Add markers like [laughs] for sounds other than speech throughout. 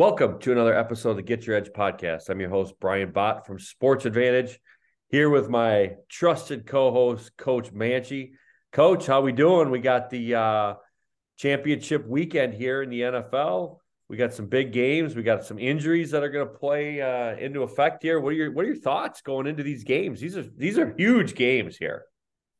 Welcome to another episode of the Get Your Edge podcast. I'm your host, Brian Bott from Sports Advantage, here with my trusted co-host, Coach Manchi. Coach, how we doing? We got the uh, championship weekend here in the NFL. We got some big games. We got some injuries that are going to play uh, into effect here. What are your What are your thoughts going into these games? These are these are huge games here.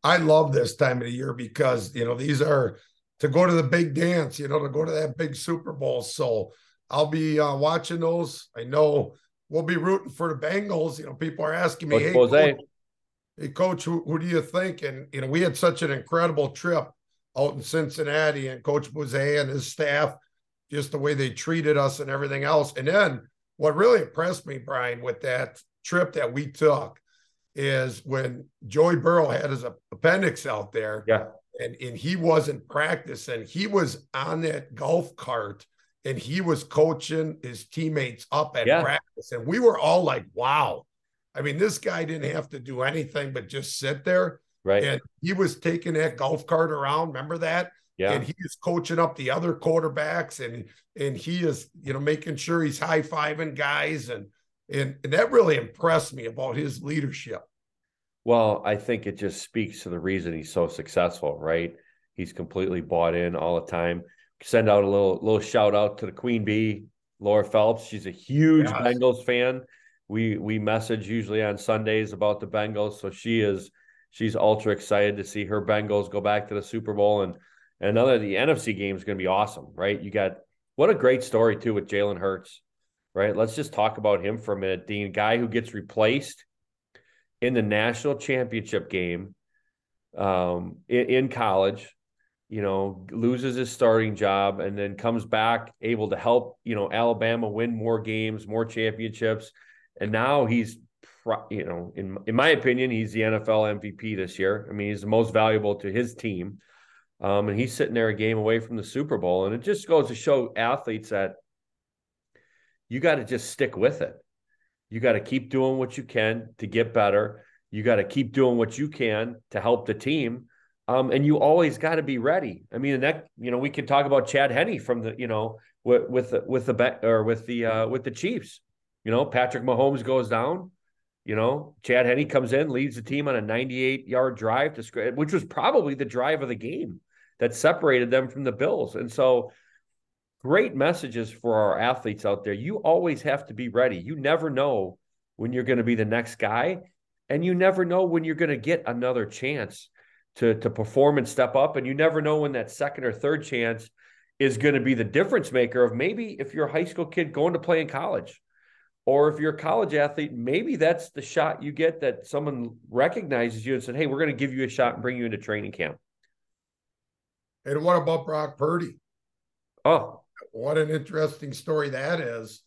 I love this time of the year because you know these are to go to the big dance. You know to go to that big Super Bowl. So I'll be uh, watching those. I know we'll be rooting for the Bengals. You know, people are asking me, hey, coach, hey, coach, who, who do you think? And you know, we had such an incredible trip out in Cincinnati, and Coach Boese and his staff, just the way they treated us and everything else. And then what really impressed me, Brian, with that trip that we took is when Joey Burrow had his appendix out there, Yeah. and and he wasn't practicing. He was on that golf cart and he was coaching his teammates up at Yeah. practice. And we were all like, wow. I mean, this guy didn't have to do anything but just sit there. Right. And he was taking that golf cart around. Remember that? yeah. And he is coaching up the other quarterbacks and and he is, you know, making sure he's high-fiving guys. And and, and that really impressed me about his leadership. Well, I think it just speaks to the reason he's so successful, right? He's completely bought in all the time. Send out a little little shout out to the Queen Bee, Laura Phelps. She's a huge Yes. Bengals fan. We we message usually on Sundays about the Bengals, so she is she's ultra excited to see her Bengals go back to the Super Bowl and and another the NFC game is going to be awesome, right? You got what a great story too with Jalen Hurts, right? Let's just talk about him for a minute. The guy who gets replaced in the national championship game um, in, in college, you know, loses his starting job and then comes back able to help, you know, Alabama win more games, more championships. And now he's, you know, in, in my opinion, he's the NFL MVP this year. I mean, he's the most valuable to his team. Um, and he's sitting there a game away from the Super Bowl. And it just goes to show athletes that you got to just stick with it. You got to keep doing what you can to get better. You got to keep doing what you can to help the team. Um, and you always got to be ready. I mean, that you know, we could talk about Chad Henne from the you know with with the, with the or with the uh, with the Chiefs. You know, Patrick Mahomes goes down. You know, Chad Henne comes in, leads the team on a 98 yard drive to which was probably the drive of the game that separated them from the Bills. And so, great messages for our athletes out there. You always have to be ready. You never know when you're going to be the next guy, and you never know when you're going to get another chance to to perform and step up. And you never know when that second or third chance is going to be the difference maker of maybe if you're a high school kid going to play in college. Or if you're a college athlete, maybe that's the shot you get that someone recognizes you and said, Hey, we're going to give you a shot and bring you into training camp. And what about Brock Purdy? Oh, what an interesting story that is.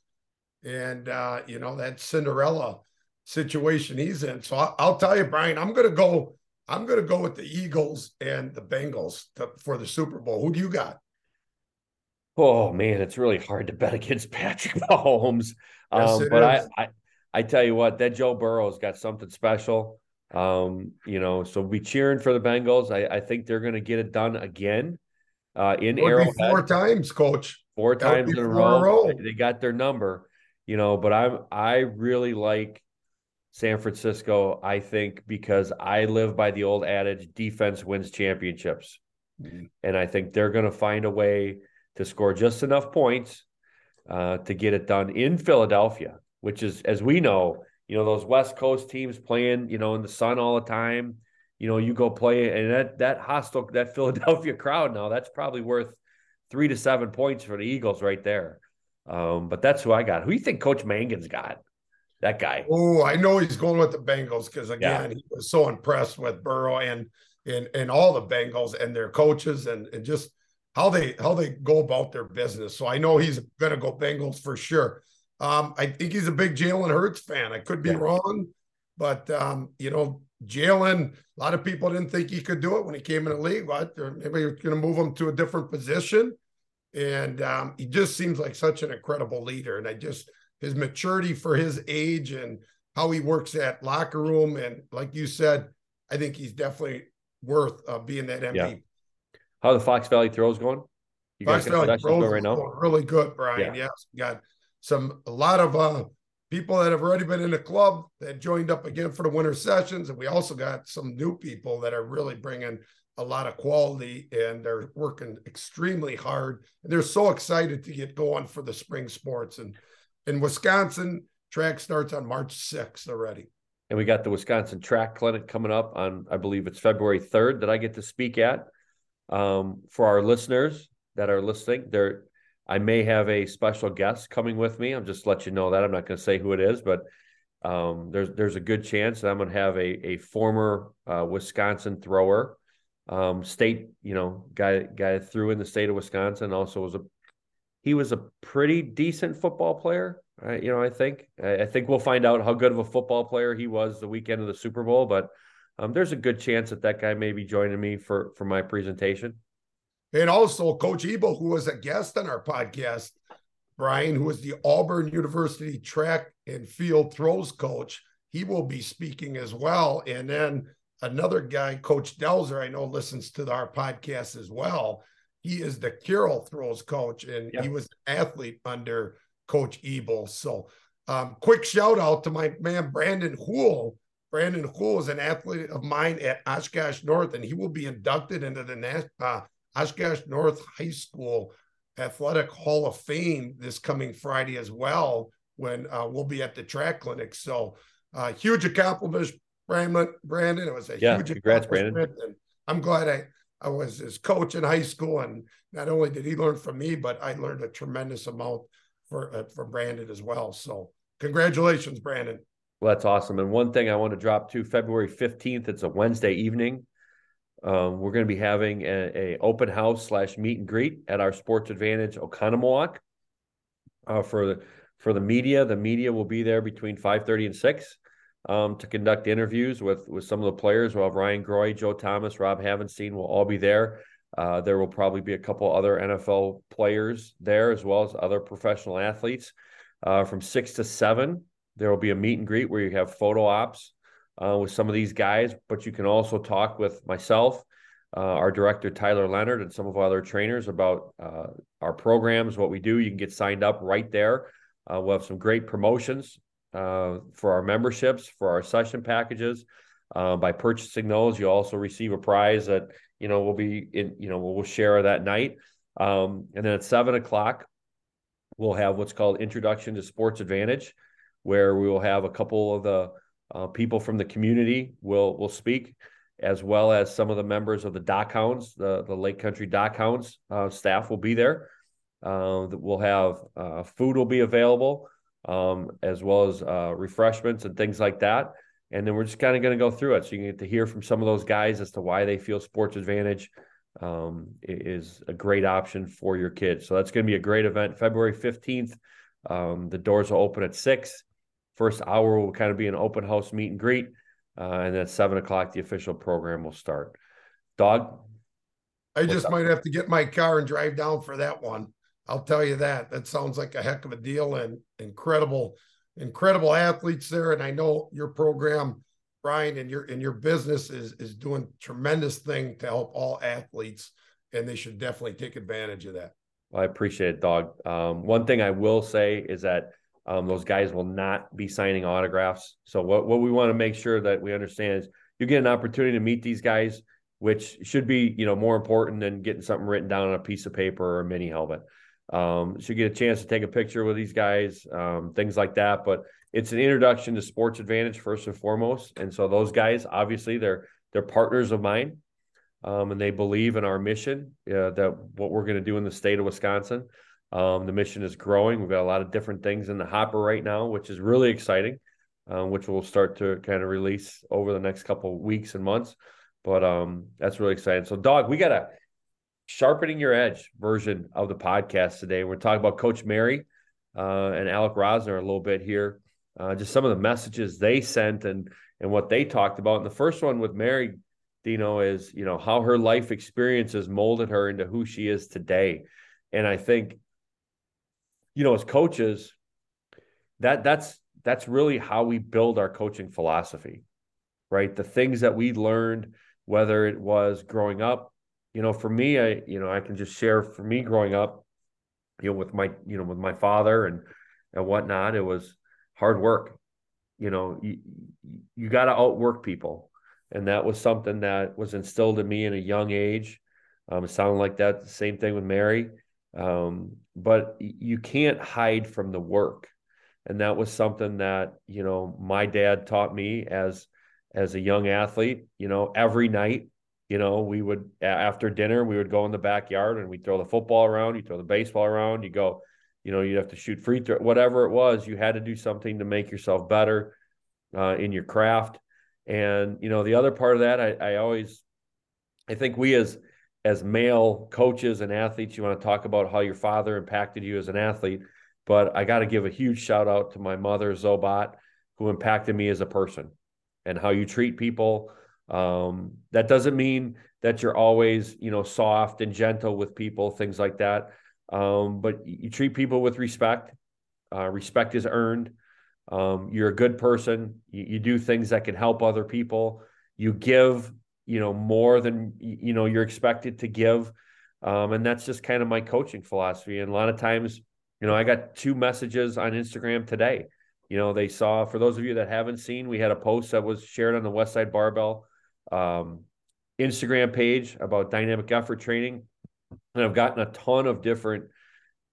And, uh, you know, that Cinderella situation he's in. So I'll, I'll tell you, Brian, I'm going to go, I'm going to go with the Eagles and the Bengals to, for the Super Bowl. Who do you got? Oh man, it's really hard to bet [laughs] against Patrick Mahomes. Yes, um, but I. I, I tell you what, that Joe Burrow's got something special. Um, you know, so we cheering for the Bengals. I, I think they're going to get it done again uh, in be Arrowhead four times, coach. four that times in a row. row. They- They got their number, you know. But I'm I really like San Francisco. I think because I live by the old adage: defense wins championships Mhm. and I think they're going to find a way to score just enough points uh, to get it done in Philadelphia, which is, as we know, you know those West Coast teams playing, you know, in the sun all the time. You know, you go play, and that that hostile that [laughs] Philadelphia crowd now that's probably worth three to seven points for the Eagles right there. Um, but that's who I got. Who do you think Coach Mangan's got? That guy. Oh, I know he's going with the Bengals because again, he was so impressed with Burrow and and and all the Bengals and their coaches and and just how they how they go about their business. So I know he's going to go Bengals for sure. Um, I think he's a big Jalen Hurts fan. I could be Yeah. wrong, but um, you know, Jalen. A lot of people didn't think he could do it when he came in the league. What? Or maybe you're going to move him to a different position, and um, he just seems like such an incredible leader. And I just his maturity for his age and how he works at locker room. And like you said, I think he's definitely worth uh, being that MVP. Yeah. How are the Fox Valley throws going? You Fox got Valley going right now? really good, Brian. Yeah. Yes, we got some a lot of uh, people that have already been in the club that joined up again for the winter sessions, and we also got some new people that are really bringing a lot of quality and they're working extremely hard. And they're so excited to get going for the spring sports. And in Wisconsin, track starts on March 6th already. And we got the Wisconsin Track Clinic coming up on, I believe it's February 3rd that I get to speak at. Um, for our listeners that are listening, there I may have a special guest coming with me. I'm just let you know that I'm not going to say who it is, but um, there's there's a good chance that I'm going to have a a former uh, Wisconsin thrower, um, state you know guy guy threw in the state of Wisconsin. Also was a he was a pretty decent football player. Uh, you know, I think I, I, think we'll find out how good of a football player he was the weekend of the Super Bowl. But um, there's a good chance that that guy may be joining me for for my presentation. And also Coach Ebo, who was a guest on our podcast, Brian, who is the Auburn University track and field throws coach, he will be speaking as well. And then another guy, Coach Delzer, I know listens to our podcast as well. He is the Carroll throws coach, and he was an athlete under Coach Ebel. So, um, quick shout out to my man Brandon Hool. Brandon Hool is an athlete of mine at Oshkosh North, and he will be inducted into the uh, Oshkosh North High School Athletic Hall of Fame this coming Friday as well, when uh, we'll be at the track clinic. So, uh, huge accomplishment, Brandon. Brandon, it was a yeah, huge congrats, Brandon. And I'm glad I I was his coach in high school, and not only did he learn from me, but I learned a tremendous amount for uh, from Brandon as well. So, congratulations, Brandon. Well, that's awesome. And one thing I want to drop to February 15th, it's a Wednesday evening. Um, we're going to be having a, a, open house slash meet and greet at our Sports Advantage Oconomowoc uh, for the for the media. The media will be there between five thirty and six um, to conduct interviews with with some of the players. We'll have Ryan Groy, Joe Thomas, Rob Havenstein will all be there. Uh, there will probably be a couple other NFL players there as well as other professional athletes. Uh, from six to seven, there will be a meet and greet where you have photo ops uh, with some of these guys, but you can also talk with myself, uh, our director Tyler Leonard, and some of our other trainers about uh, our programs, what we do. You can get signed up right there. Uh, we'll have some great promotions uh, for our memberships, for our session packages. Uh, by purchasing those, you also receive a prize that you know will be in. You know we'll share that night. Um, and then at seven o'clock, we'll have what's called Introduction to Sports Advantage, where we will have a couple of the uh, people from the community will will speak, as well as some of the members of the Dock Hounds, the the Lake Country Dock Hounds uh, staff will be there. Uh, we'll have food will be available, um, as well as uh, refreshments and things like that. And then we're just kind of going to go through it, so you can get to hear from some of those guys as to why they feel Sports Advantage um, is a great option for your kids. So that's going to be a great event, February fifteenth. Um, the doors will open at six. First hour will kind of be an open house meet and greet, uh, and then at seven o'clock the official program will start. Dog, I just might have to get my car and drive down for that one. I'll tell you that. That sounds like a heck of a deal and incredible, incredible athletes there. And I know your program, Brian, and your and your business is is doing tremendous thing to help all athletes, and they should definitely take advantage of that. Well, I appreciate it, dog. Um, one thing I will say is that um, those guys will not be signing autographs. So what, what we want to make sure that we understand is you get an opportunity to meet these guys, which should be, you know, more important than getting something written down on a piece of paper or a mini helmet. Um, should get a chance to take a picture with these guys, um, things like that. But it's an introduction to Sports Advantage first and foremost. And so those guys, obviously, they're they're partners of mine, um, and they believe in our mission uh, that what we're going to do in the state of Wisconsin. Um, the mission is growing. We've got a lot of different things in the hopper right now, which is really exciting, um, which we'll start to kind of release over the next couple weeks and months. But um, that's really exciting. So, dog, we got a sharpening your edge version of the podcast today. We're talking about Coach Mary uh, and Alec Rosner a little bit here. Uh, just some of the messages they sent and and what they talked about. And the first one with Mary Dino is you know how her life experiences molded her into who she is today. And I think you know, as coaches, that that's that's really how we build our coaching philosophy, right? The things that we learned, whether it was growing up, you know, for me, I you know I can just share for me growing up, you know, with my you know with my father and and whatnot. It was hard work. You know, you, you got to outwork people. And that was something that was instilled in me in a young age. Um, it sounded like that. Same thing with Mary. Um, but you can't hide from the work. And that was something that, you know, my dad taught me as as a young athlete, you know, every night, you know, we would after dinner, we would go in the backyard and we'd throw the football around, you throw the baseball around, you go, you know, you'd have to shoot free throw, whatever it was, you had to do something to make yourself better uh, in your craft. And, you know, the other part of that, I, I always, I think we as, as male coaches and athletes, you want to talk about how your father impacted you as an athlete. But I got to give a huge shout out to my mother, Zobat, who impacted me as a person and how you treat people. Um, that doesn't mean that you're always, you know, soft and gentle with people, things like that. Um, but you treat people with respect. Uh, respect is earned. Um, you're a good person. You, you, do things that can help other people. You give, you know, more than you know you're expected to give, um, and that's just kind of my coaching philosophy. And a lot of times, you know, I got two messages on Instagram today you know, they saw, for those of you that haven't seen, we had a post that was shared on the Westside Barbell um, Instagram page about dynamic effort training. And I've gotten a ton of different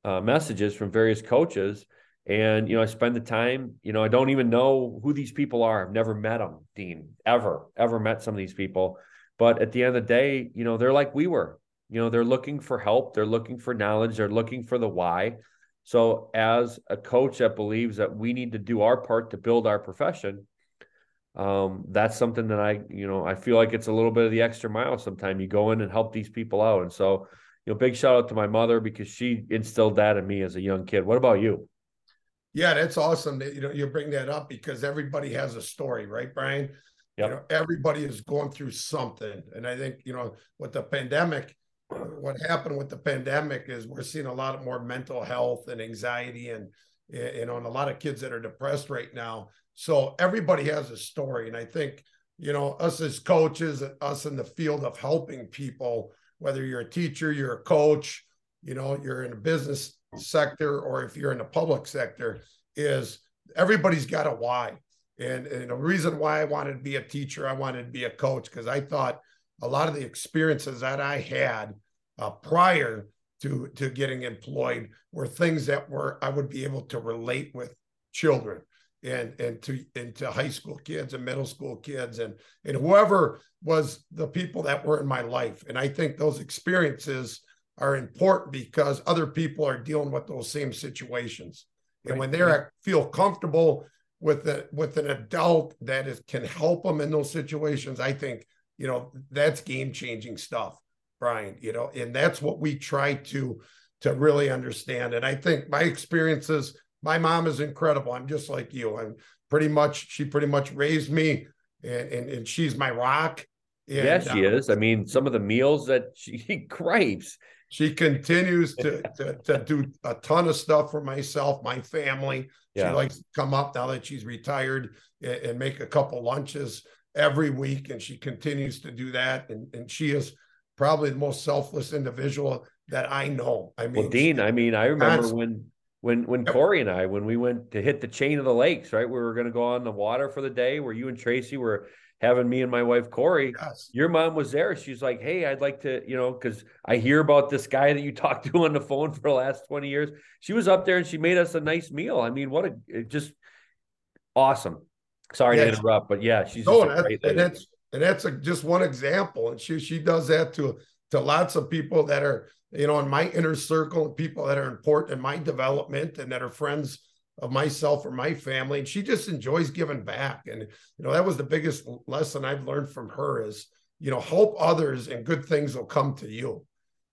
uh, messages from various coaches. And, you know, I spend the time, you know, I don't even know who these people are. I've never met them, Dean, ever, ever met some of these people. But at the end of the day, you know, they're like we were. You know, they're looking for help, they're looking for knowledge, they're looking for the why. So, as a coach that believes that we need to do our part to build our profession, um, that's something that I, you know, I feel like it's a little bit of the extra mile. Sometimes you go in and help these people out, and so, you know, big shout out to my mother because she instilled that in me as a young kid. What about you? Yeah, that's awesome that you know you bring that up because everybody has a story, right, Brian? Yep. You know, everybody is going through something, and I think you know with the pandemic, what happened with the pandemic is we're seeing a lot more mental health and anxiety and you know and a lot of kids that are depressed right now. So everybody has a story. And i think you know us as coaches us in the field of helping people whether you're a teacher you're a coach you know you're in a business sector or if you're in the public sector is everybody's got a why. And, and the reason why i wanted to be a teacher i wanted to be a coach because i thought a lot of the experiences that I had uh, prior to to getting employed were things that were I would be able to relate with children and and to into high school kids and middle school kids and and whoever was the people that were in my life. And I think those experiences are important because other people are dealing with those same situations. And when they feel comfortable with the with an adult that is can help them in those situations I think you know that's game changing stuff brian you know and that's what we try to to really understand. And i think my experiences my mom is incredible. I'm just like you. I'm pretty much she pretty much raised me and and, and she's my rock. And, yeah she um, is. I mean some of the meals that she [laughs] craves she continues to, to, to do a ton of stuff for myself my family. Yeah. she likes to come up now that she's retired and, and make a couple lunches every week, and she continues to do that. And, and she is probably the most selfless individual that I know. I mean, well, Dean, I mean, I remember when when when Corey and I when we went to hit the chain of the lakes, right? We were going to go on the water for the day, where you and Tracy were having me and my wife Corey. Yes. Your mom was there. She's like, "Hey, I'd like to, you know, because I hear about this guy that you [laughs] talked to on the phone for the last twenty years." She was up there and she made us a nice meal. I mean, what a just awesome. Sorry to interrupt, but yeah, she's no, and, that's, and that's and that's a, just one example, and she she does that to to lots of people that are you know in my inner circle and people that are important in my development and that are friends of myself or my family, and she just enjoys giving back, and you know that was the biggest lesson I've learned from her is you know help others and good things will come to you.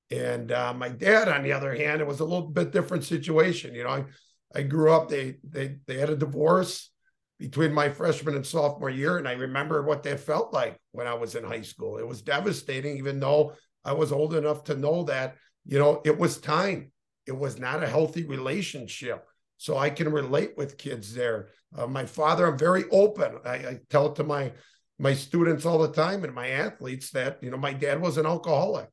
And uh, my dad, on the other hand, it was a little bit different situation. You know, I, I grew up, they they they had a divorce between my freshman and sophomore year. And I remember what that felt like when I was in high school. It was devastating, even though I was old enough to know that, you know, it was time. It was not a healthy relationship. So I can relate with kids there. Uh, my father, I'm very open. I, I tell it to my my students all the time and my athletes that, you know, my dad was an alcoholic.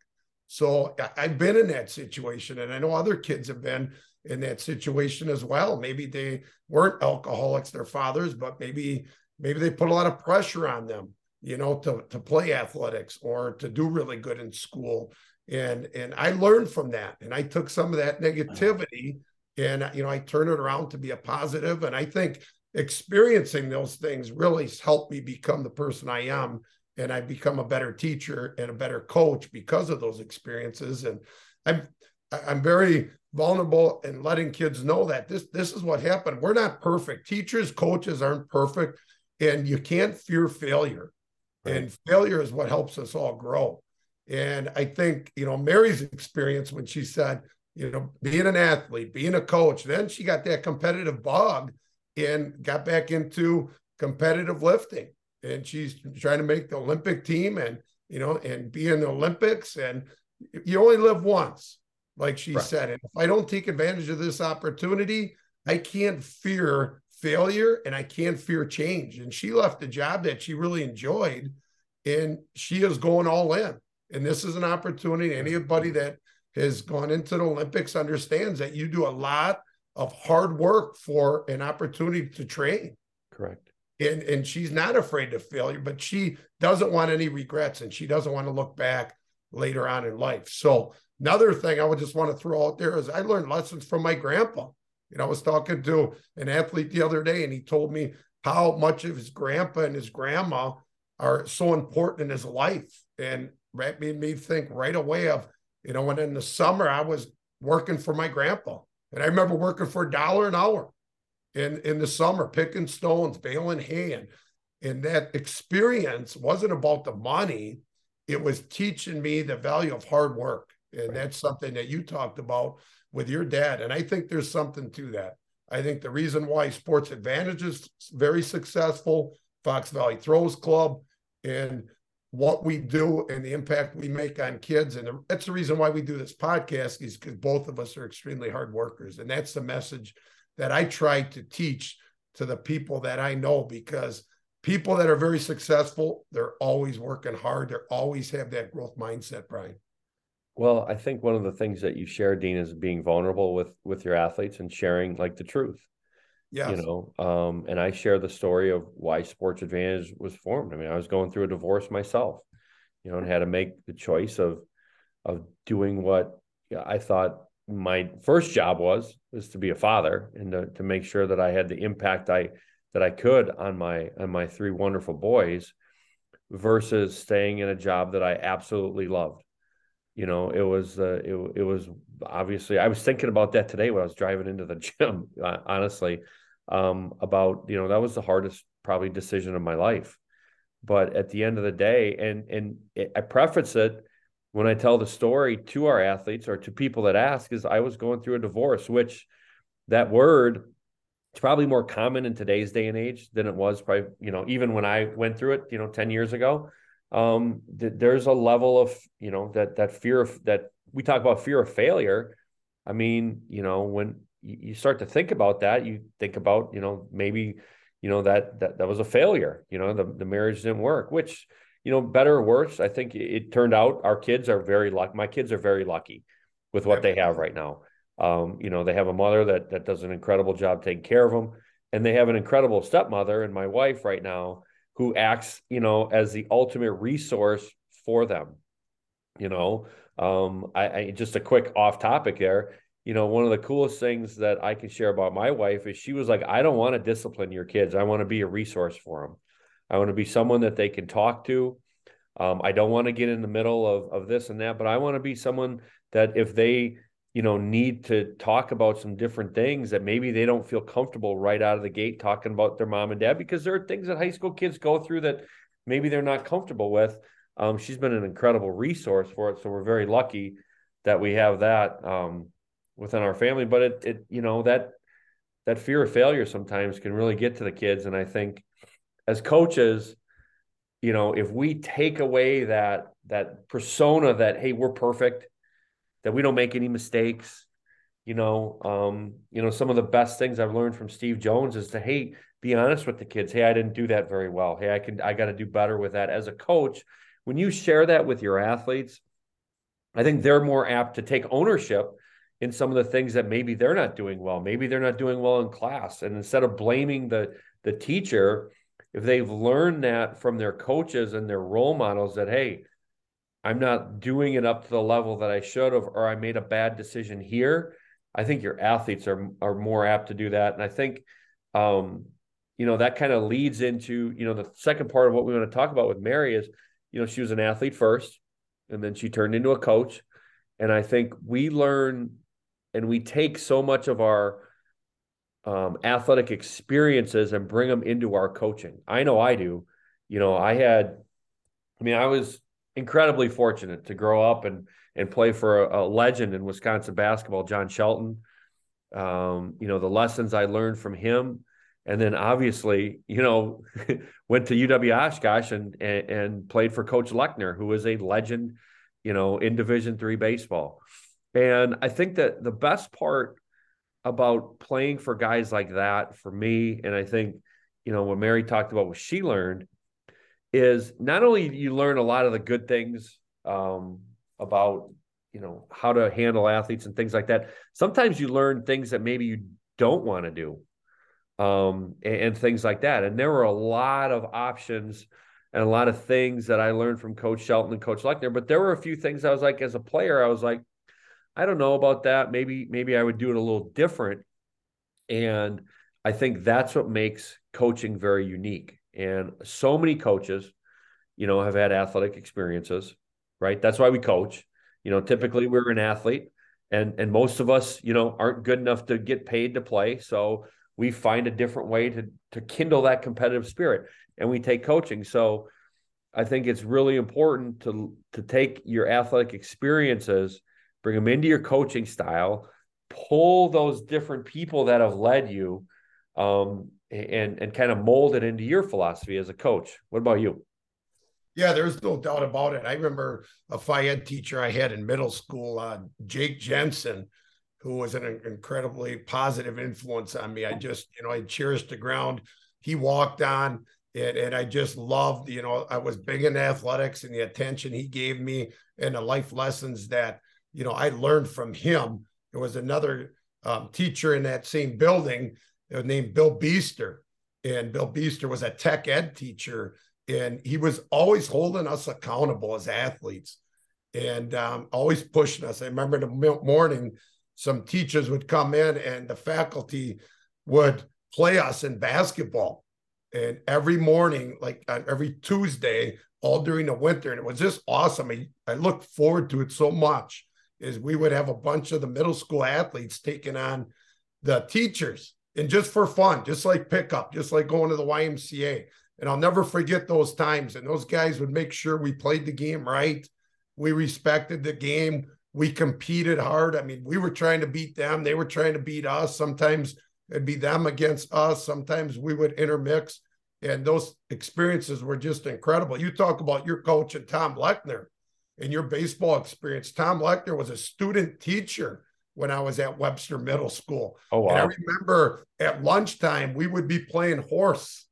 So I've been in that situation, and I know other kids have been in that situation as well. Maybe they weren't alcoholics, their fathers, but maybe maybe they put a lot of pressure on them, you know, to to play athletics or to do really good in school. And and I learned from that, and I took some of that negativity, and you know, I turned it around to be a positive. And I think experiencing those things really helped me become the person I am and I become a better teacher and a better coach because of those experiences. And I'm I'm very vulnerable and letting kids know that this this is what happened. We're not perfect. Teachers, coaches aren't perfect, and you can't fear failure. Right. And failure is what helps us all grow. And I think you know Mary's experience when she said, you know, being an athlete, being a coach, then she got that competitive bug and got back into competitive lifting and she's trying to make the Olympic team and you know and be in the Olympics and you only live once like she right. said and if I don't take advantage of this opportunity I can't fear failure and I can't fear change. And she left a job that she really enjoyed and she is going all in. And this is an opportunity anybody that has gone into the Olympics understands that you do a lot of hard work for an opportunity to train. Correct. And and she's not afraid of failure but she doesn't want any regrets and she doesn't want to look back later on in life. So another thing i would just want to throw out there is i learned lessons from my grandpa. You know i was talking to an athlete the other day and he told me how much of his grandpa and his grandma are so important in his life. And that made me think right away of you know when in the summer i was working for my grandpa. And i remember working for a dollar an hour in in the summer, picking stones, baling hay, and and that experience wasn't about the money; it was teaching me the value of hard work, and right. that's something that you talked about with your dad. And I think there's something to that. I think the reason why Sports Advantage is very successful, Fox Valley Throws Club, and what we do and the impact we make on kids. And that's the reason why we do this podcast is because both of us are extremely hard workers. And that's the message that I try to teach to the people that I know because people that are very successful, they're always working hard. They're always have that growth mindset, Brian. Well, I think one of the things that you share, Dean, is being vulnerable with with your athletes and sharing like the truth. Yeah. You know, um, and I share the story of why Sports Advantage was formed. I mean, I was going through a divorce myself, you know, and had to make the choice of of doing what I thought my first job was was to be a father and to, to make sure that I had the impact I that I could on my on my three wonderful boys versus staying in a job that I absolutely loved. You know, it was uh, it it was obviously I was thinking about that today when I was driving into the [laughs] gym. Honestly, um, about you know that was the hardest probably decision of my life. But at the end of the day, and and it, I preface it when I tell the story to our athletes or to people that ask is I was going through a divorce, which that word it's probably more common in today's day and age than it was probably, you know, even when I went through it, you know, 10 years ago. Um, th- there's a level of, you know, that that fear of that we talk about fear of failure. I mean, you know, when you start to think about that, you think about, you know, maybe, you know, that that that was a failure, you know, the, the marriage didn't work, which you know, better or worse, I think it turned out our kids are very lucky. My kids are very lucky with what they have right now. Um, you know, they have a mother that that does an incredible job taking care of them, and they have an incredible stepmother and my wife right now who acts, you know, as the ultimate resource for them. You know, um, I, I just a quick off topic there. You know, one of the coolest things that I can share about my wife is she was like, I don't want to discipline your kids. I want to be a resource for them. I want to be someone that they can talk to. Um, I don't want to get in the middle of, of this and that, but I want to be someone that if they, you know, need to talk about some different things that maybe they don't feel comfortable right out of the gate talking about their mom and dad because there are things that high school kids go through that maybe they're not comfortable with. Um, she's been an incredible resource for it, so we're very lucky that we have that um, within our family. But it, it, you know, that that fear of failure sometimes can really get to the kids, and I think as coaches, you know, if we take away that that persona that hey, we're perfect, that we don't make any mistakes, you know, um, you know, some of the best things I've learned from Steve Jones is to hey, be honest with the kids. Hey, I didn't do that very well. Hey, I can I got to do better with that as a coach. When you share that with your athletes, I think they're more apt to take ownership in some of the things that maybe they're not doing well. Maybe they're not doing well in class. And instead of blaming the the teacher, if they've learned that from their coaches and their role models that hey, I'm not doing it up to the level that I should have, or I made a bad decision here. I think your athletes are are more apt to do that. And I think um, you know, that kind of leads into, you know, the second part of what we want to talk about with Mary is, you know, she was an athlete first and then she turned into a coach. And I think we learn and we take so much of our um, athletic experiences and bring them into our coaching. I know I do. You know, I had, I mean, I was incredibly fortunate to grow up and and play for a, a legend in Wisconsin basketball, John Shelton. Um, you know, the lessons I learned from him and then obviously, you know, [laughs] went to UW Oshkosh and, and, and played for Coach Lechner, who is a legend, you know, in Division three baseball. And I think that the best part about playing for guys like that for me, and I think, you know, what Mary talked about, what she learned, is not only you learn a lot of the good things um, about, you know, how to handle athletes and things like that. Sometimes you learn things that maybe you don't want to do um, and, and, things like that. And there were a lot of options and a lot of things that I learned from Coach Shelton and Coach Lechner. But there were a few things I was like, as a player, I was like, I don't know about that. Maybe maybe I would do it a little different. And I think that's what makes coaching very unique. And so many coaches, you know, have had athletic experiences, right? That's why we coach. You know, typically we're an athlete and and most of us, you know, aren't good enough to get paid to play. So we find a different way to to kindle that competitive spirit and we take coaching so i think it's really important to to take your athletic experiences bring them into your coaching style pull those different people that have led you um, and and kind of mold it into your philosophy as a coach what about you yeah, there's no doubt about it. I remember a ed teacher I had in middle school, uh, Jake Jensen, who was an incredibly positive influence on me. I just, you know, I cherished the ground he walked on. And, and I just loved, you know, I was big in athletics and the attention he gave me and the life lessons that, you know, I learned from him. There was another um, teacher in that same building named Bill Beester. And Bill Beester was a tech ed teacher. And he was always holding us accountable as athletes and um, always pushing us. I remember the morning some teachers would come in and the faculty would play us in basketball. And every morning, like on every Tuesday, all during the winter, and it was just awesome. I, I looked forward to it so much. Is we would have a bunch of the middle school athletes taking on the teachers and just for fun, just like pickup, just like going to the YMCA. And I'll never forget those times. And those guys would make sure we played the game right. We respected the game we competed hard. I mean, we were trying to beat them, they were trying to beat us. Sometimes it'd be them against us, sometimes we would intermix. And those experiences were just incredible. You talk about your coach and Tom Lechner and your baseball experience. Tom Lechner was a student teacher when I was at Webster Middle School. Oh, wow. And I remember at lunchtime, we would be playing horse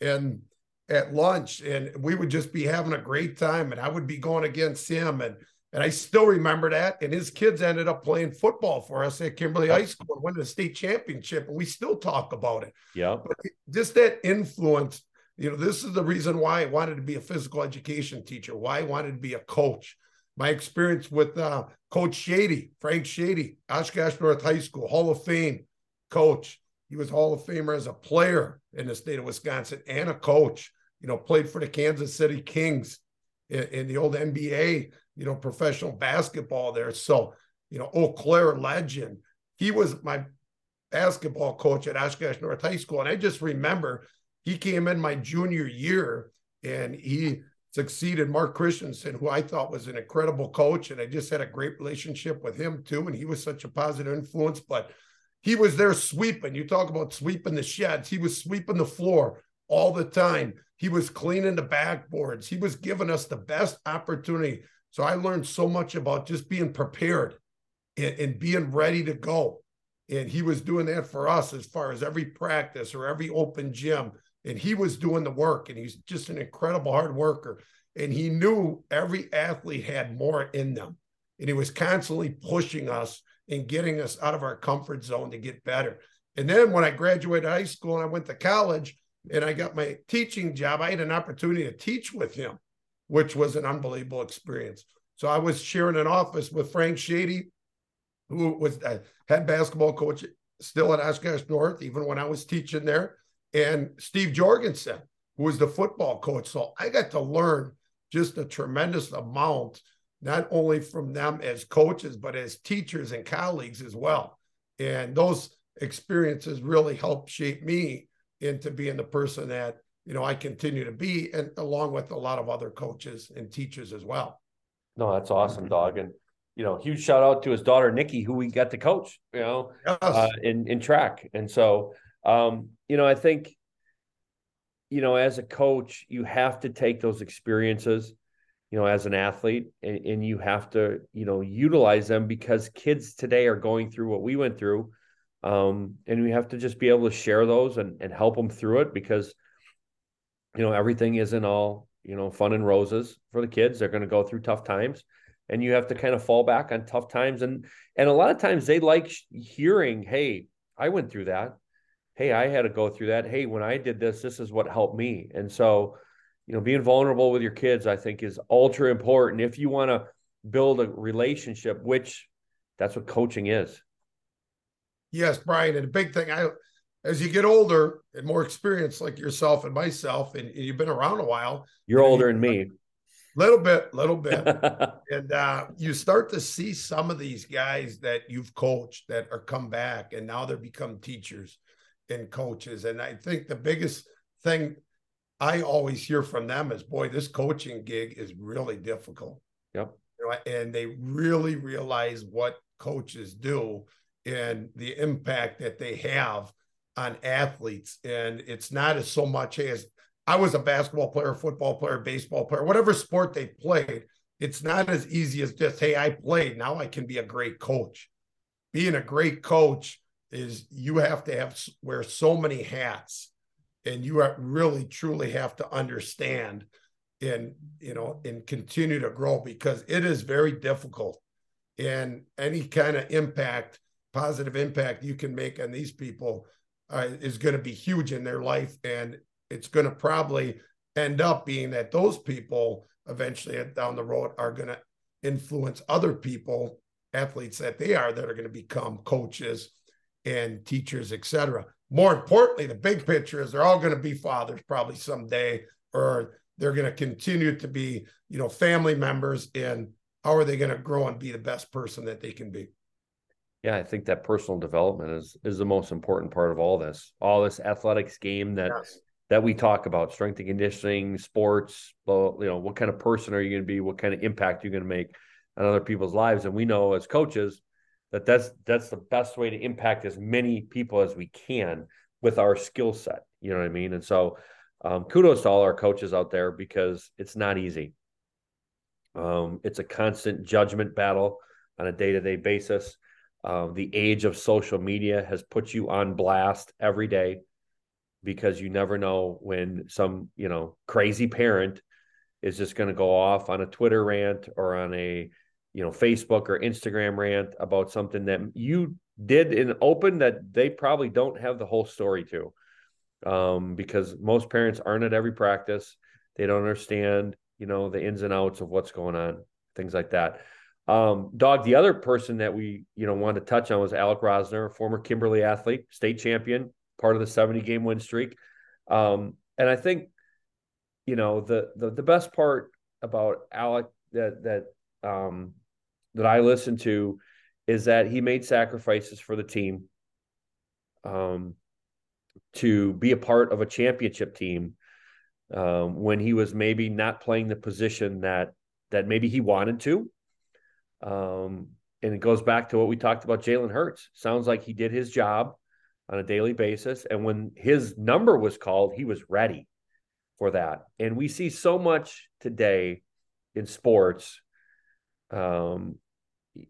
and at lunch, and we would just be having a great time. And I would be going against him. And and I still remember that. And his kids ended up playing football for us at Kimberly High School and winning the state championship. And we still talk about it. Yeah. But just that influence, you know, this is the reason why I wanted to be a physical education teacher, why I wanted to be a coach. My experience with uh, Coach Schade, Frank Schade, Oshkosh North High School, Hall of Fame coach. He was Hall of Famer as a player in the state of Wisconsin and a coach. You know, played for the Kansas City Kings in, in the old NBA you know, professional basketball there. So, you know, Eau Claire legend. He was my basketball coach at Oshkosh North High School. And I just remember he came in my junior year and he succeeded Mark Christensen, who I thought was an incredible coach. And I just had a great relationship with him too. And he was such a positive influence. But he was there sweeping. You talk about sweeping the sheds. He was sweeping the floor all the time. He was cleaning the backboards. He was giving us the best opportunity so I learned so much about just being prepared and, and being ready to go. And he was doing that for us as far as every practice or every open gym. And he was doing the work. And he's just an incredible hard worker. And he knew every athlete had more in them. and he was constantly pushing us and getting us out of our comfort zone to get better. And then when I graduated high school and I went to college and I got my teaching job, I had an opportunity to teach with him, which was an unbelievable experience. So I was sharing an office with Frank Schade, who was the head basketball coach still at Oshkosh North, even when I was teaching there, and Steve Jorgensen, who was the football coach. So I got to learn just a tremendous amount, not only from them as coaches, but as teachers and colleagues as well. And those experiences really helped shape me into being the person that you know I continue to be, and along with a lot of other coaches and teachers as well. No, that's awesome, dog. And you know, huge shout out to his daughter Nikki, who we got to coach, you know, yes. uh, in in track. And so, um, you know, I think, you know, as a coach, you have to take those experiences, you know, as an athlete, and, and you have to, you know, utilize them because kids today are going through what we went through, um, and we have to just be able to share those and and help them through it because, you know, everything isn't all you know fun and roses for the kids. They're going to go through tough times and you have to kind of fall back on tough times and and a lot of times they like hearing hey i went through that hey i had to go through that. Hey when i did this this is what helped me. And so you know being vulnerable with your kids i think is ultra important if you want to build a relationship which that's what coaching is. Yes brian and a big thing i as you get older and more experienced like yourself and myself and you've been around a while you're older than me. Little bit, little bit. [laughs] and uh, you start to see some of these guys that you've coached that are come back and now they're become teachers and coaches. And I think the biggest thing I always hear from them is, boy, this coaching gig is really difficult. Yep. You know, and they really realize what coaches do and the impact that they have on athletes. And it's not as so much as I was a basketball player, football player, baseball player, whatever sport they played. It's not as easy as just, hey, I played. Now I can be a great coach. Being a great coach is you have to have wear so many hats and you really truly have to understand and you know and continue to grow because it is very difficult. And any kind of impact positive impact you can make on these people uh, is going to be huge in their life and it's going to probably end up being that those people eventually down the road are going to influence other people athletes that they are that are going to become coaches and teachers etc more importantly the big picture is they're all going to be fathers probably someday or they're going to continue to be you know family members and how are they going to grow and be the best person that they can be yeah i think that personal development is is the most important part of all this all this athletics game that yes that we talk about strength and conditioning, sports, well, you know, what kind of person are you going to be? What kind of impact you're going to make on other people's lives? And we know as coaches that that's that's the best way to impact as many people as we can with our skill set. You know what I mean? And so, um, kudos to all our coaches out there because it's not easy. Um, it's a constant judgment battle on a day to day basis. Uh, the age of social media has put you on blast every day because you never know when some you know crazy parent is just going to go off on a twitter rant or on a you know facebook or instagram rant about something that you did in open that they probably don't have the whole story to. Um, because most parents aren't at every practice. They don't understand you know the ins and outs of what's going on things like that. Um, dog the other person that we you know wanted to touch on was alec rosner former kimberly athlete state champion part of the 70 game win streak. Um, and I think, you know, the, the, the best part about Alec that, that, um, that I listen to is that he made sacrifices for the team, um, to be a part of a championship team, um, when he was maybe not playing the position that, that maybe he wanted to. Um, and it goes back to what we talked about Jalen Hurts. Sounds like he did his job on a daily basis. And when his number was called, he was ready for that. And we see so much today in sports. Um,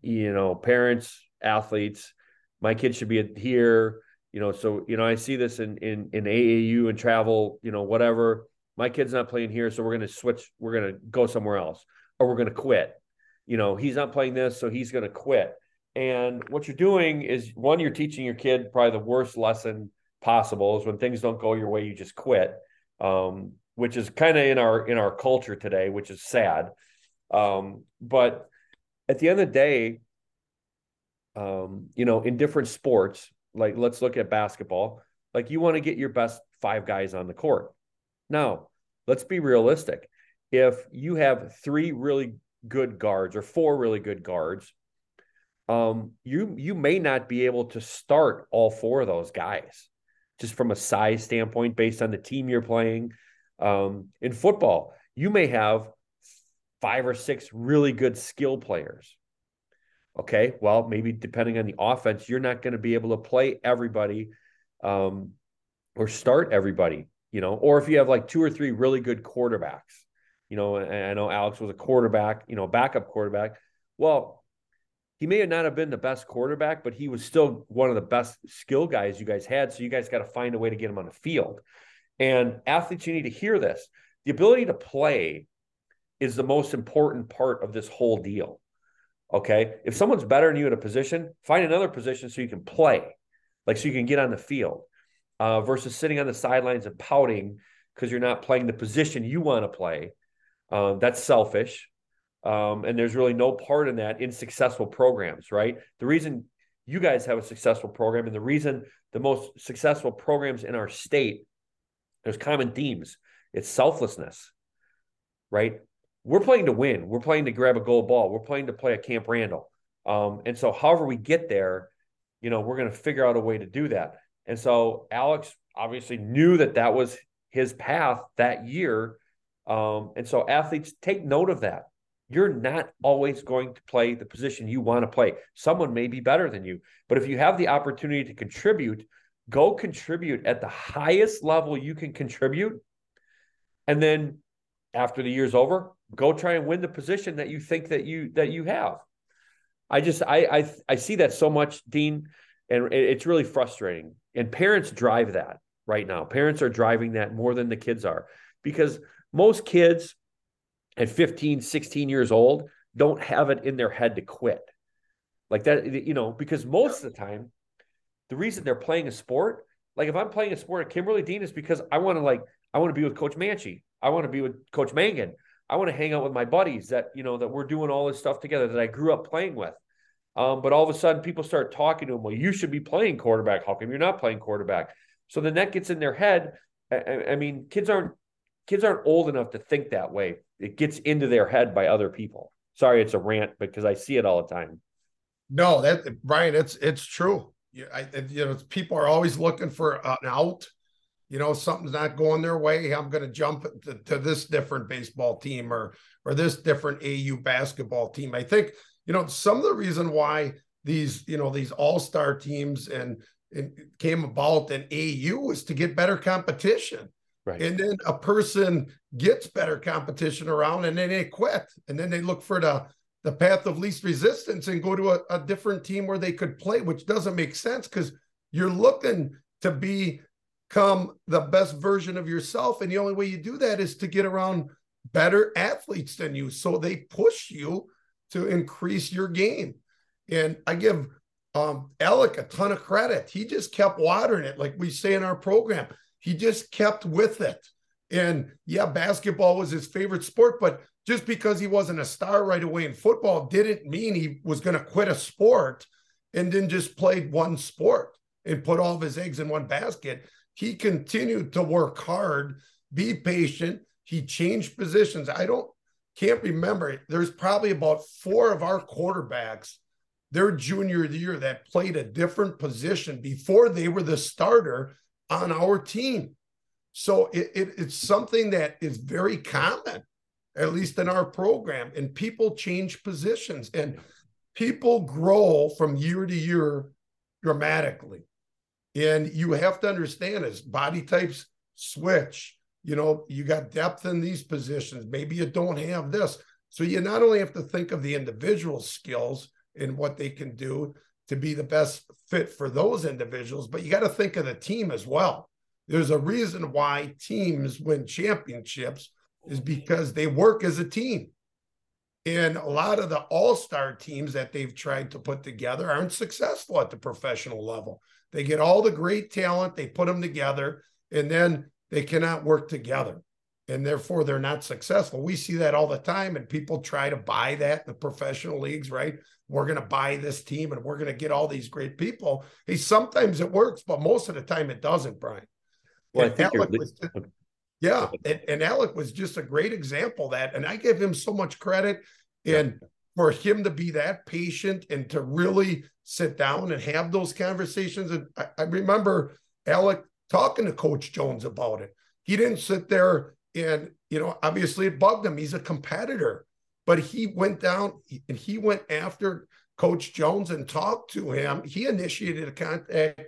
you know, parents, athletes, my kid should be here. You know, so you know, I see this in in in AAU and travel. You know, whatever. My kid's not playing here, so we're going to switch. We're going to go somewhere else, or we're going to quit. you know, he's not playing this, so he's going to quit. And what you're doing is one, you're teaching your kid probably the worst lesson possible is when things don't go your way, you just quit, um, which is kind of in our in our culture today, which is sad. Um, but at the end of the day, um, you know, in different sports, like let's look at basketball, like you want to get your best five guys on the court. Now, let's be realistic. If you have three really good guards or four really good guards um, you you may not be able to start all four of those guys just from a size standpoint based on the team you're playing. Um, in football, you may have five or six really good skill players. Okay, well, maybe depending on the offense, you're not going to be able to play everybody um, or start everybody, you know, or if you have like two or three really good quarterbacks, you know, I know Alex was a quarterback, you know, backup quarterback. Well, he may not have been the best quarterback, but he was still one of the best skill guys you guys had. So you guys got to find a way to get him on the field. And athletes, you need to hear this. The ability to play is the most important part of this whole deal. Okay. If someone's better than you in a position, find another position so you can play, like so you can get on the field uh, versus sitting on the sidelines and pouting because you're not playing the position you want to play. Um, that's selfish. Um, and there's really no part in that in successful programs, right? The reason you guys have a successful program and the reason the most successful programs in our state, there's common themes. It's selflessness, right? We're playing to win. We're playing to grab a gold ball. We're playing to play a Camp Randall. Um, and so, however we get there, you know, we're going to figure out a way to do that. And so, Alex obviously knew that that was his path that year. Um, and so, athletes take note of that you're not always going to play the position you want to play. Someone may be better than you, but if you have the opportunity to contribute, go contribute at the highest level you can contribute. And then after the year's over, go try and win the position that you think that you that you have. I just I I I see that so much, Dean, and it's really frustrating. And parents drive that right now. Parents are driving that more than the kids are because most kids at 15, 16 years old don't have it in their head to quit. Like that, you know, because most of the time, the reason they're playing a sport, like if I'm playing a sport at Kimberly Dean, is because I want to like, I want to be with Coach Manchi. I want to be with Coach Mangan. I want to hang out with my buddies that, you know, that we're doing all this stuff together that I grew up playing with. Um, but all of a sudden people start talking to them, well, you should be playing quarterback. How come you're not playing quarterback? So then that gets in their head. I, I mean, kids aren't kids aren't old enough to think that way. It gets into their head by other people. Sorry, it's a rant because I see it all the time. No, that Brian, it's it's true. I, you know, people are always looking for an out. You know, something's not going their way. I'm going to jump to, to this different baseball team or or this different AU basketball team. I think you know some of the reason why these you know these all star teams and, and came about in AU is to get better competition. Right. And then a person gets better competition around and then they quit. And then they look for the, the path of least resistance and go to a, a different team where they could play, which doesn't make sense because you're looking to become the best version of yourself. And the only way you do that is to get around better athletes than you. So they push you to increase your game. And I give um, Alec a ton of credit. He just kept watering it, like we say in our program. He just kept with it. And yeah, basketball was his favorite sport, but just because he wasn't a star right away in football didn't mean he was going to quit a sport and then just played one sport and put all of his eggs in one basket. He continued to work hard, be patient. He changed positions. I don't can't remember. There's probably about four of our quarterbacks their junior year that played a different position before they were the starter on our team. So it, it, it's something that is very common, at least in our program. And people change positions and people grow from year to year dramatically. And you have to understand as body types switch, you know, you got depth in these positions. Maybe you don't have this. So you not only have to think of the individual skills and what they can do, to be the best fit for those individuals, but you got to think of the team as well. There's a reason why teams win championships is because they work as a team. And a lot of the all-star teams that they've tried to put together aren't successful at the professional level. They get all the great talent, they put them together, and then they cannot work together. And therefore, they're not successful. We see that all the time, and people try to buy that in the professional leagues, right? We're going to buy this team and we're going to get all these great people. Hey, sometimes it works, but most of the time it doesn't, Brian. Well, I think Alec was, yeah, and, and Alec was just a great example that, and I give him so much credit. And for him to be that patient and to really sit down and have those conversations. And I, I remember Alec talking to Coach Jones about it. He didn't sit there and, you know, obviously it bugged him. He's a competitor, but he went down and he went after Coach Jones and talked to him. He initiated a contact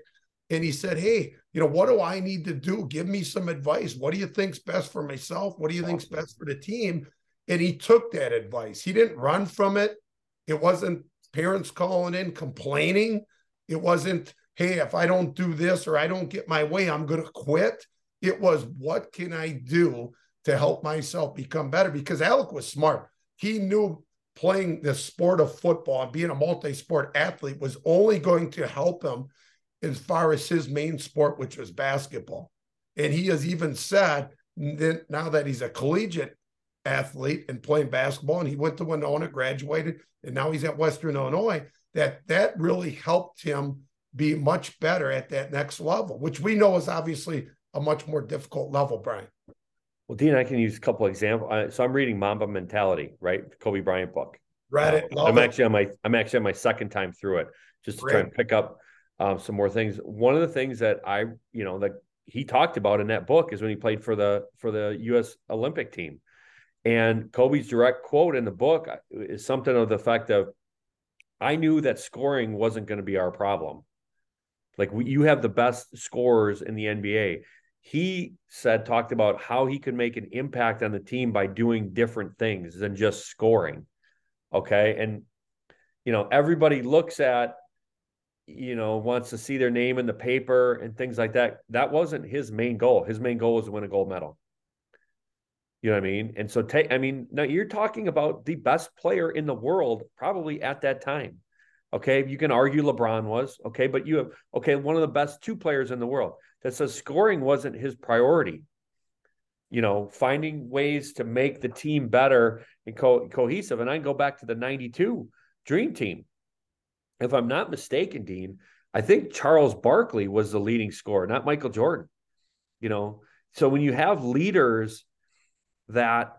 and he said, Hey, you know, what do I need to do? Give me some advice. What do you think's best for myself? What do you think's best for the team? And he took that advice. He didn't run from it. It wasn't parents calling in complaining. It wasn't, hey, if I don't do this or I don't get my way, I'm going to quit. It was, what can I do to help myself become better? Because Alec was smart. He knew playing the sport of football and being a multi sport athlete was only going to help him as far as his main sport, which was basketball. And he has even said that now that he's a collegiate athlete and playing basketball, and he went to Winona, graduated, and now he's at Western Illinois, that that really helped him be much better at that next level, which we know is obviously a much more difficult level, Brian. Well, Dean, I can use a couple examples. So I'm reading Mamba Mentality, right? Kobe Bryant book. Read it. Uh, I'm actually on my I'm actually on my second time through it, just to Great. try and pick up um, some more things. One of the things that I, you know, that he talked about in that book is when he played for the for the U.S. Olympic team, and Kobe's direct quote in the book uh, is something of the fact of, "I knew that scoring wasn't going to be our problem. Like we, you have the best scorers in the NBA." He said, talked about how he could make an impact on the team by doing different things than just scoring. Okay, and you know everybody looks at you know, wants to see their name in the paper and things like that. That wasn't his main goal. His main goal was to win a gold medal. You know what I mean? And so take, I mean, now you're talking about the best player in the world probably at that time. Okay. You can argue LeBron was, okay, but you have, okay, one of the best two players in the world that says scoring wasn't his priority. You know, finding ways to make the team better and co- cohesive. And I go back to the 92 dream team if I'm not mistaken, Dean, I think Charles Barkley was the leading scorer, not Michael Jordan. You know, so when you have leaders that,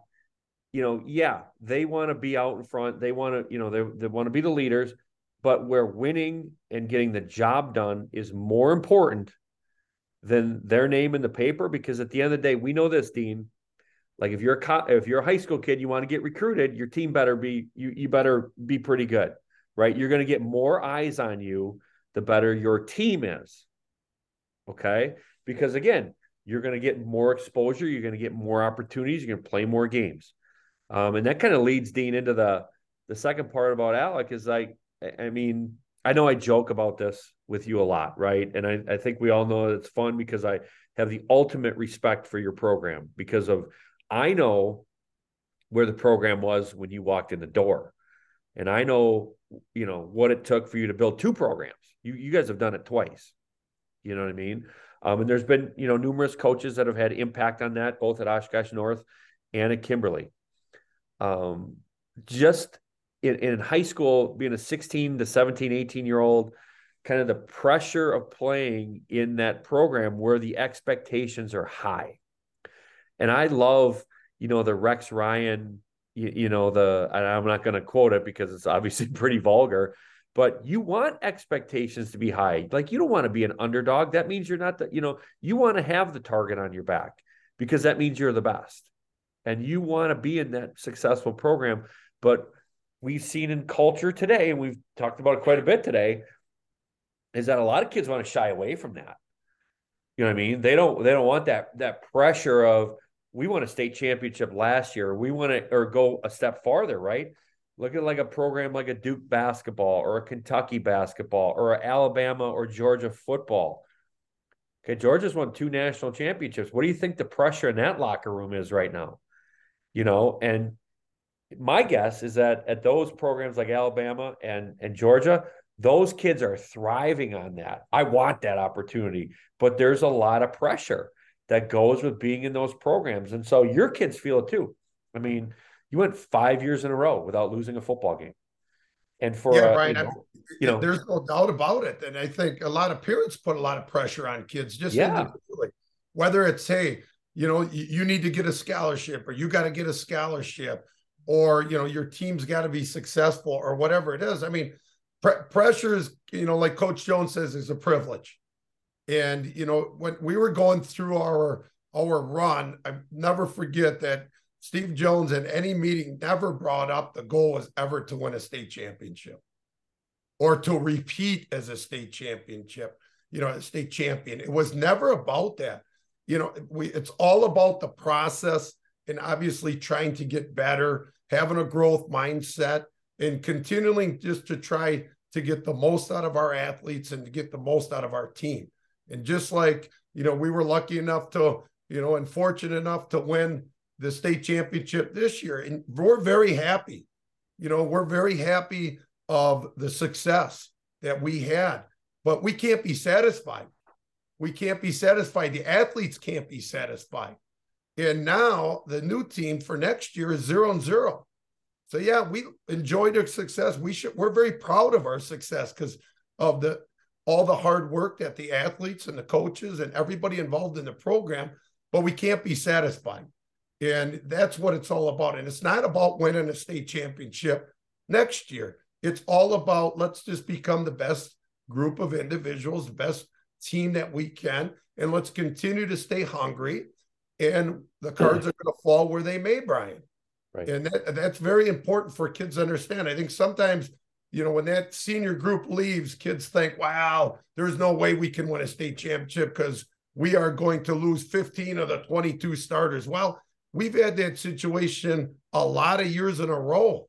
you know, yeah, they want to be out in front, they want to, you know, they, they want to be the leaders, but where winning and getting the job done is more important than their name in the paper. Because at the end of the day, we know this, Dean. Like if you're a co- if you're a high school kid, you want to get recruited, your team better be you you better be pretty good right? You're going to get more eyes on you the better your team is. Okay. Because again, you're going to get more exposure. You're going to get more opportunities. You're going to play more games. Um, and that kind of leads Dean into the the second part about Alec is like, I mean, I know I joke about this with you a lot, right? And I, I think we all know it's fun because I have the ultimate respect for your program because of I know where the program was when you walked in the door. And I know you know what it took for you to build two programs. You you guys have done it twice. You know what I mean? Um, and there's been you know numerous coaches that have had impact on that, both at Oshkosh North and at Kimberly. Um, just in, in high school, being a 16 to 17, 18 year old, kind of the pressure of playing in that program where the expectations are high. And I love, you know, the Rex Ryan you, you know the i'm not going to quote it because it's obviously [laughs] pretty vulgar but you want expectations to be high. Like you don't want to be an underdog. That means you're not the you know you want to have the target on your back because that means you're the best. And you want to be in that successful program. But we've seen in culture today and we've talked about it quite a bit today is that a lot of kids want to shy away from that. You know what i mean? They don't they don't want that that pressure of we won a state championship last year. We want to or go a step farther, right? Look at like a program like a Duke basketball or a Kentucky basketball or Alabama or Georgia football. Okay, Georgia's won two national championships. What do you think the pressure in that locker room is right now? You know, and my guess is that at those programs like Alabama and and Georgia, those kids are thriving on that. I want that opportunity, but there's a lot of pressure that goes with being in those programs. And so your kids feel it too. I mean, you went five years in a row without losing a football game. And for yeah, uh, Brian, you know, you know, there's no doubt about it. And I think a lot of parents put a lot of pressure on kids just yeah. whether it's hey, you know, you, you need to get a scholarship or you got to get a scholarship or you know your team's got to be successful or whatever it is. I mean, pre- pressure is you know like Coach Jones says is a privilege, and you know when we were going through our our run, I never forget that Steve Jones in any meeting never brought up the goal was ever to win a state championship or to repeat as a state championship, you know, a state champion. It was never about that. You know, we it's all about the process and obviously trying to get better having a growth mindset, and continuing just to try to get the most out of our athletes and to get the most out of our team. And just like, you know, we were lucky enough to, you know, and fortunate enough to win the state championship this year. And we're very happy. You know, we're very happy of the success that we had, but we can't be satisfied. We can't be satisfied. The athletes can't be satisfied. And now the new team for next year is zero and zero. So yeah, we enjoyed our success. We should we're very proud of our success because of the all the hard work that the athletes and the coaches and everybody involved in the program, but we can't be satisfied. And that's what it's all about. And it's not about winning a state championship next year. It's all about let's just become the best group of individuals, the best team that we can, and let's continue to stay hungry and the cards are going to fall where they may, Brian. Right. And that, that's very important for kids to understand. I think sometimes, you know, when that senior group leaves, kids think, wow, there's no way we can win a state championship because we are going to lose 15 of the 22 starters. Well, we've had that situation a lot of years in a row.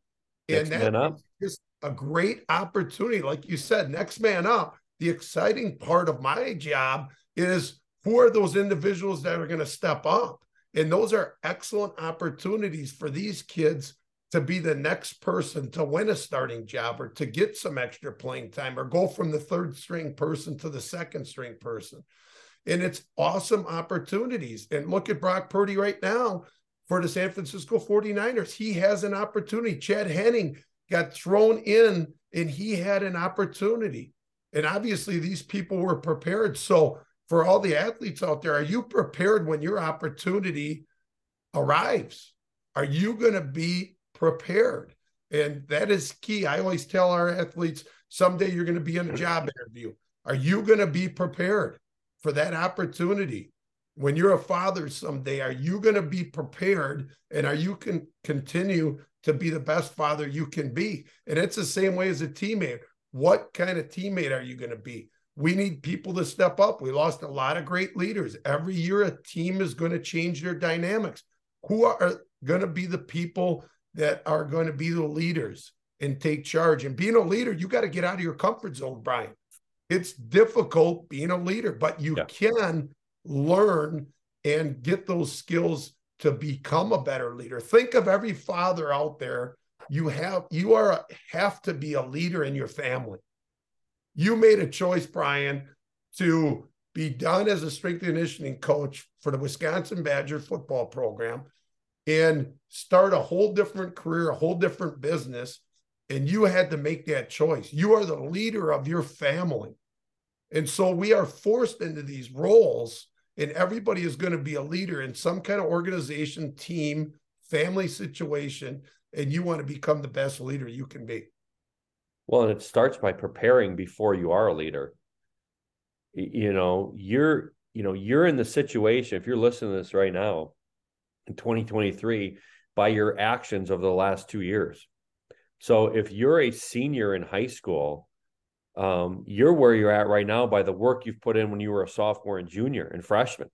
And that's just a great opportunity. Like you said, next man up. The exciting part of my job is who are those individuals that are going to step up? And those are excellent opportunities for these kids to be the next person to win a starting job or to get some extra playing time or go from the third string person to the second string person. And it's awesome opportunities. And look at Brock Purdy right now for the San Francisco 49ers. He has an opportunity. Chad Henne got thrown in and he had an opportunity. And obviously, these people were prepared. So, for all the athletes out there, are you prepared when your opportunity arrives? Are you going to be prepared? And that is key. I always tell our athletes someday you're going to be in a job interview. Are you going to be prepared for that opportunity? When you're a father someday, are you going to be prepared and are you can continue to be the best father you can be? And it's the same way as a teammate. What kind of teammate are you going to be? we need people to step up. We lost a lot of great leaders. Every year, a team is going to change their dynamics. Who are going to be the people that are going to be the leaders and take charge? And being a leader, you got to get out of your comfort zone, Brian. It's difficult being a leader, but you yeah. can learn and get those skills to become a better leader. Think of every father out there. You have you are have to be a leader in your family you made a choice, Brian, to be done as a strength and conditioning coach for the Wisconsin Badger football program and start a whole different career, a whole different business. And you had to make that choice. You are the leader of your family. And so we are forced into these roles, and everybody is going to be a leader in some kind of organization, team, family situation. And you want to become the best leader you can be. Well, and it starts by preparing before you are a leader. You know, you're, you know, you're in the situation, if you're listening to this right now in 2023, by your actions of the last two years. So if you're a senior in high school, um, you're where you're at right now by the work you've put in when you were a sophomore and junior and freshman.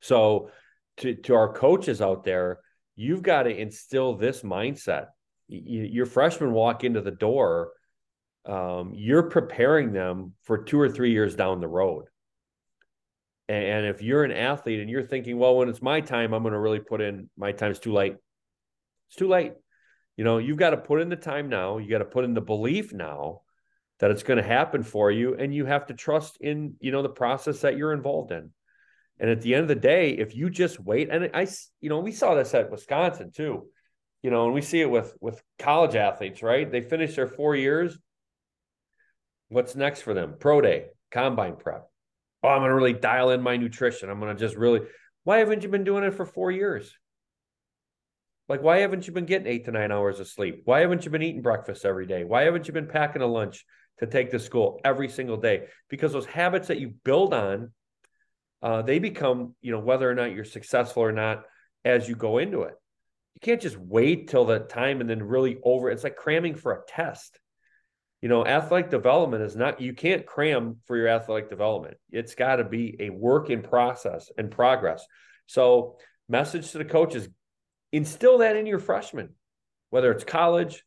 So to, to our coaches out there, you've got to instill this mindset. You, your freshmen walk into the door um, you're preparing them for two or three years down the road. And if you're an athlete and you're thinking, well, when it's my time, I'm going to really put in my time's too late. It's too late. You know, you've got to put in the time now. You got to put in the belief now that it's going to happen for you, and you have to trust in you know the process that you're involved in. And at the end of the day, if you just wait, and I, you know, we saw this at Wisconsin too, you know, and we see it with with college athletes, right? They finish their four years. What's next for them? Pro day, combine prep. Oh, I'm going to really dial in my nutrition. I'm going to just really. Why haven't you been doing it for four years? Like, why haven't you been getting eight to nine hours of sleep? Why haven't you been eating breakfast every day? Why haven't you been packing a lunch to take to school every single day? Because those habits that you build on uh, they become, you know, whether or not you're successful or not as you go into it. You can't just wait till the time and then really over. It's like cramming for a test. You know, athletic development is not, you can't cram for your athletic development. It's got to be a work in process and progress. So, message to the coaches instill that in your freshmen, whether it's college,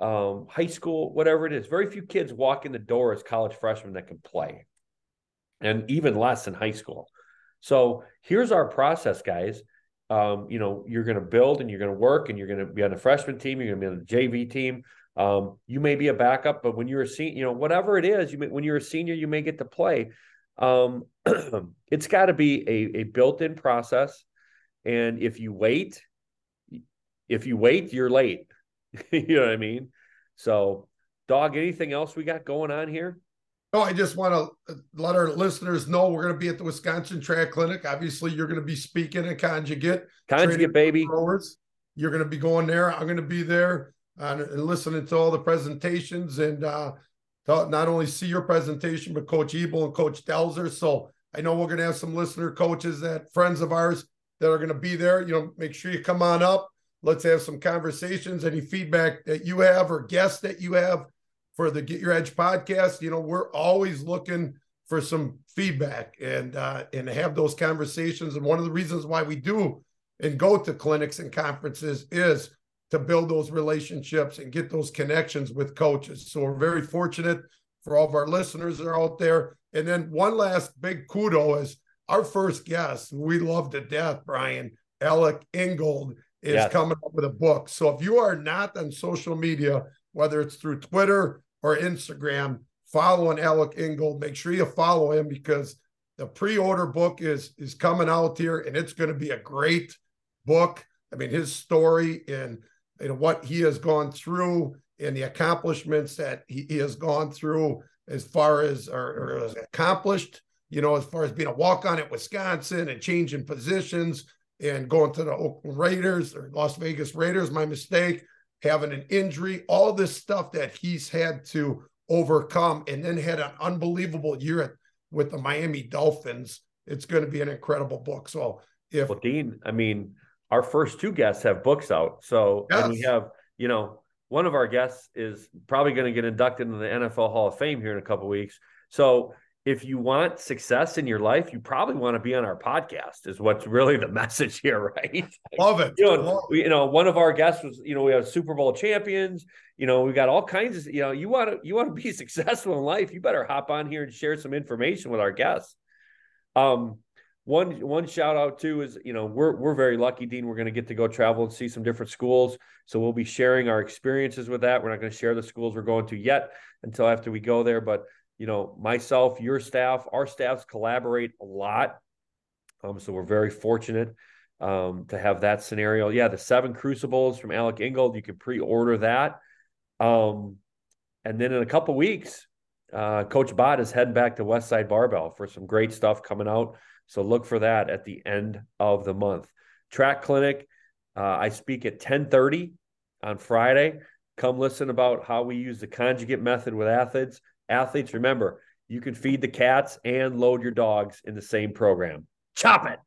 um, high school, whatever it is. Very few kids walk in the door as college freshmen that can play and even less in high school. So here's our process, guys. Um, you know, you're going to build and you're going to work and you're going to be on the freshman team. You're going to be on the JV team. Um, you may be a backup, but when you're a senior, you know, whatever it is, you may, when you're a senior, you may get to play. Um, [clears throat] it's got to be a, a built-in process. And if you wait, if you wait, you're late. [laughs] you know what I mean? So, dog, anything else we got going on here? No, I just want to let our listeners know we're going to be at the Wisconsin Track Clinic. Obviously, you're going to be speaking at Conjugate. Conjugate, baby. Growers. You're going to be going there. I'm going to be there uh, and listening to all the presentations and uh, not only see your presentation, but Coach Ebel and Coach Delzer. So I know we're going to have some listener coaches that friends of ours that are going to be there. You know, make sure you come on up. Let's have some conversations. Any feedback that you have or guests that you have for the Get Your Edge podcast. You know, we're always looking for some feedback and uh, and have those conversations. And one of the reasons why we do and go to clinics and conferences is to build those relationships and get those connections with coaches. So we're very fortunate for all of our listeners that are out there. And then one last big kudo is our first guest, we love to death, Brian Alec Ingold is coming up with a book. So if you are not on social media, whether it's through Twitter or Instagram, following Alec Ingold. Make sure you follow him because the pre-order book is is coming out here, and it's going to be a great book. I mean, his story and you know what he has gone through and the accomplishments that he, he has gone through as far as or, or accomplished, you know, as far as being a walk-on at Wisconsin and changing positions and going to the Oakland Raiders or Las Vegas Raiders, my mistake, having an injury, all this stuff that he's had to overcome, and then had an unbelievable year with the Miami Dolphins. It's going to be an incredible book. So if well, Dean, I mean, our first two guests have books out. So yes. and we have, you know, one of our guests is probably going to get inducted into the NFL Hall of Fame here in a couple weeks. So if you want success in your life, you probably want to be on our podcast. Is what's really the [laughs] message here, right? Love it. You know, we, you know, one of our guests was, you know, we have Super Bowl champions. You know, we got all kinds of, you know, you want to you want to be [laughs] successful in life, you better hop on here and share some information with our guests. Um, one one shout out too is you know we're we're very lucky, Dean. We're going to get to go travel and see some different schools, so we'll be sharing our experiences with that. We're not going to share the schools we're going to yet until after we go there, but you know, myself, your staff, our staffs collaborate a lot. Um, so we're very fortunate um, to have that scenario. Yeah, the seven crucibles from Alec Ingold, you can pre-order that. Um, and then in a couple weeks, uh, Coach Bott is heading back to Westside Barbell for some great stuff coming out. So look for that at the end of the month. Track Clinic, uh, I speak at 1030 on Friday. Come listen about how we use the conjugate method with athletes athletes, remember, you can feed the cats and load your dogs in the same program. Chop it.